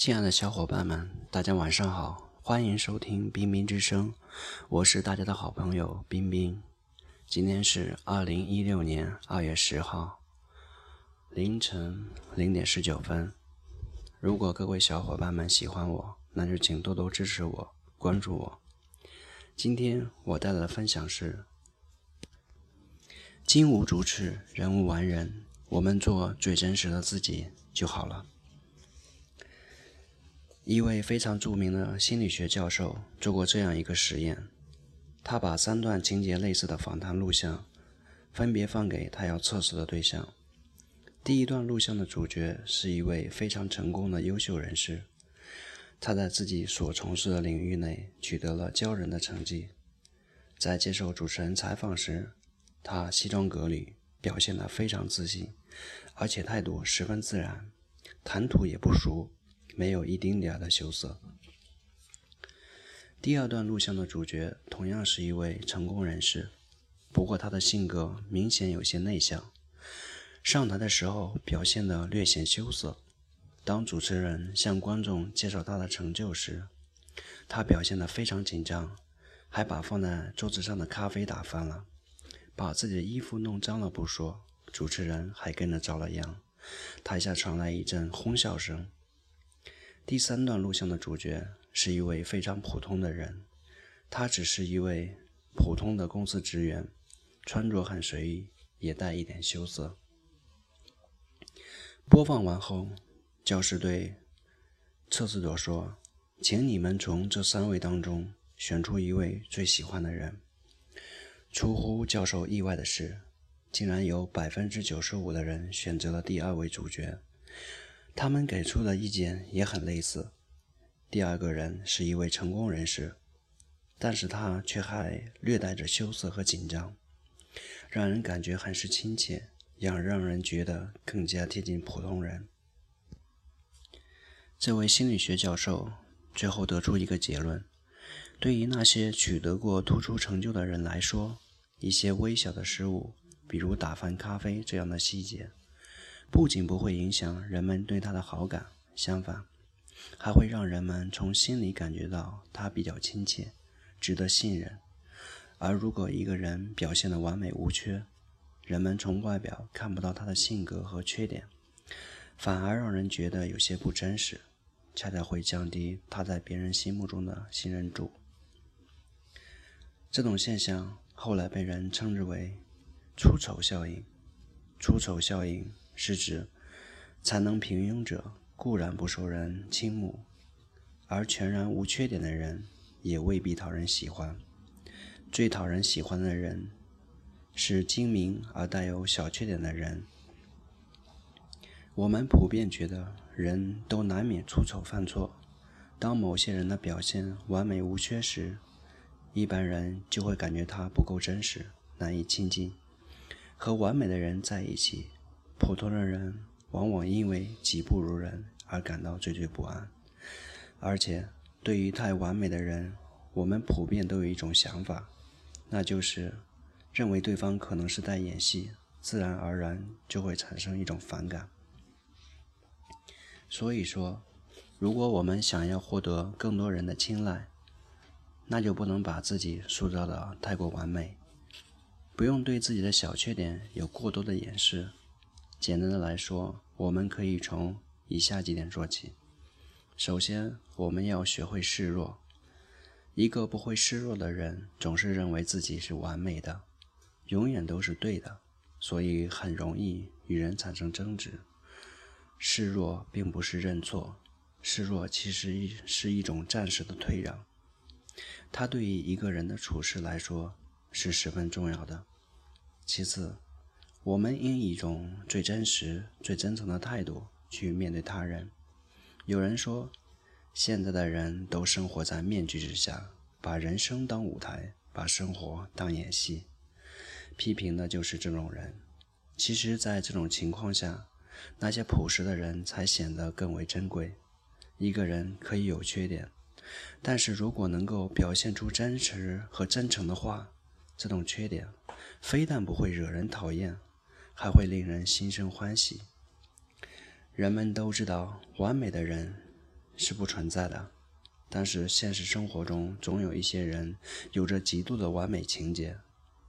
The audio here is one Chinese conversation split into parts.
亲爱的小伙伴们，大家晚上好，欢迎收听冰冰之声，我是大家的好朋友冰冰。今天是二零一六年二月十号凌晨零点十九分。如果各位小伙伴们喜欢我，那就请多多支持我，关注我。今天我带来的分享是：金无足赤，人无完人，我们做最真实的自己就好了。一位非常著名的心理学教授做过这样一个实验，他把三段情节类似的访谈录像分别放给他要测试的对象。第一段录像的主角是一位非常成功的优秀人士，他在自己所从事的领域内取得了骄人的成绩。在接受主持人采访时，他西装革履，表现得非常自信，而且态度十分自然，谈吐也不俗。没有一丁点儿的羞涩。第二段录像的主角同样是一位成功人士，不过他的性格明显有些内向，上台的时候表现得略显羞涩。当主持人向观众介绍他的成就时，他表现得非常紧张，还把放在桌子上的咖啡打翻了，把自己的衣服弄脏了不说，主持人还跟着遭了殃。台下传来一阵哄笑声。第三段录像的主角是一位非常普通的人，他只是一位普通的公司职员，穿着很随意，也带一点羞涩。播放完后，教师对测试者说：“请你们从这三位当中选出一位最喜欢的人。”出乎教授意外的是，竟然有百分之九十五的人选择了第二位主角。他们给出的意见也很类似。第二个人是一位成功人士，但是他却还略带着羞涩和紧张，让人感觉很是亲切，也让人觉得更加贴近普通人。这位心理学教授最后得出一个结论：对于那些取得过突出成就的人来说，一些微小的失误，比如打翻咖啡这样的细节。不仅不会影响人们对他的好感，相反，还会让人们从心里感觉到他比较亲切，值得信任。而如果一个人表现得完美无缺，人们从外表看不到他的性格和缺点，反而让人觉得有些不真实，恰恰会降低他在别人心目中的信任度。这种现象后来被人称之为“出丑效应”。出丑效应。是指才能平庸者固然不受人倾慕，而全然无缺点的人也未必讨人喜欢。最讨人喜欢的人是精明而带有小缺点的人。我们普遍觉得人都难免出丑犯错，当某些人的表现完美无缺时，一般人就会感觉他不够真实，难以亲近。和完美的人在一起。普通的人往往因为己不如人而感到惴惴不安，而且对于太完美的人，我们普遍都有一种想法，那就是认为对方可能是在演戏，自然而然就会产生一种反感。所以说，如果我们想要获得更多人的青睐，那就不能把自己塑造的太过完美，不用对自己的小缺点有过多的掩饰。简单的来说，我们可以从以下几点做起。首先，我们要学会示弱。一个不会示弱的人，总是认为自己是完美的，永远都是对的，所以很容易与人产生争执。示弱并不是认错，示弱其实是一种暂时的退让，它对于一个人的处事来说是十分重要的。其次，我们应以一种最真实、最真诚的态度去面对他人。有人说，现在的人都生活在面具之下，把人生当舞台，把生活当演戏。批评的就是这种人。其实，在这种情况下，那些朴实的人才显得更为珍贵。一个人可以有缺点，但是如果能够表现出真实和真诚的话，这种缺点非但不会惹人讨厌。还会令人心生欢喜。人们都知道，完美的人是不存在的，但是现实生活中总有一些人有着极度的完美情节，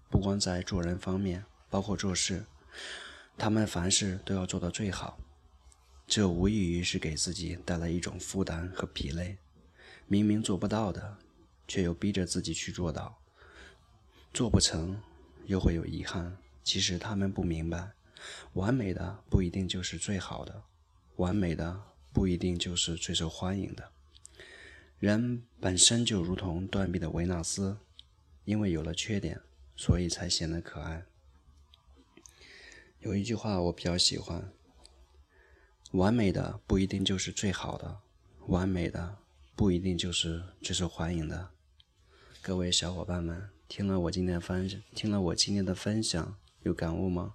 不光在做人方面，包括做事，他们凡事都要做到最好。这无异于是给自己带来一种负担和疲累。明明做不到的，却又逼着自己去做到，做不成又会有遗憾。其实他们不明白，完美的不一定就是最好的，完美的不一定就是最受欢迎的。人本身就如同断臂的维纳斯，因为有了缺点，所以才显得可爱。有一句话我比较喜欢：完美的不一定就是最好的，完美的不一定就是最受欢迎的。各位小伙伴们，听了我今天分听了我今天的分享。有感悟吗？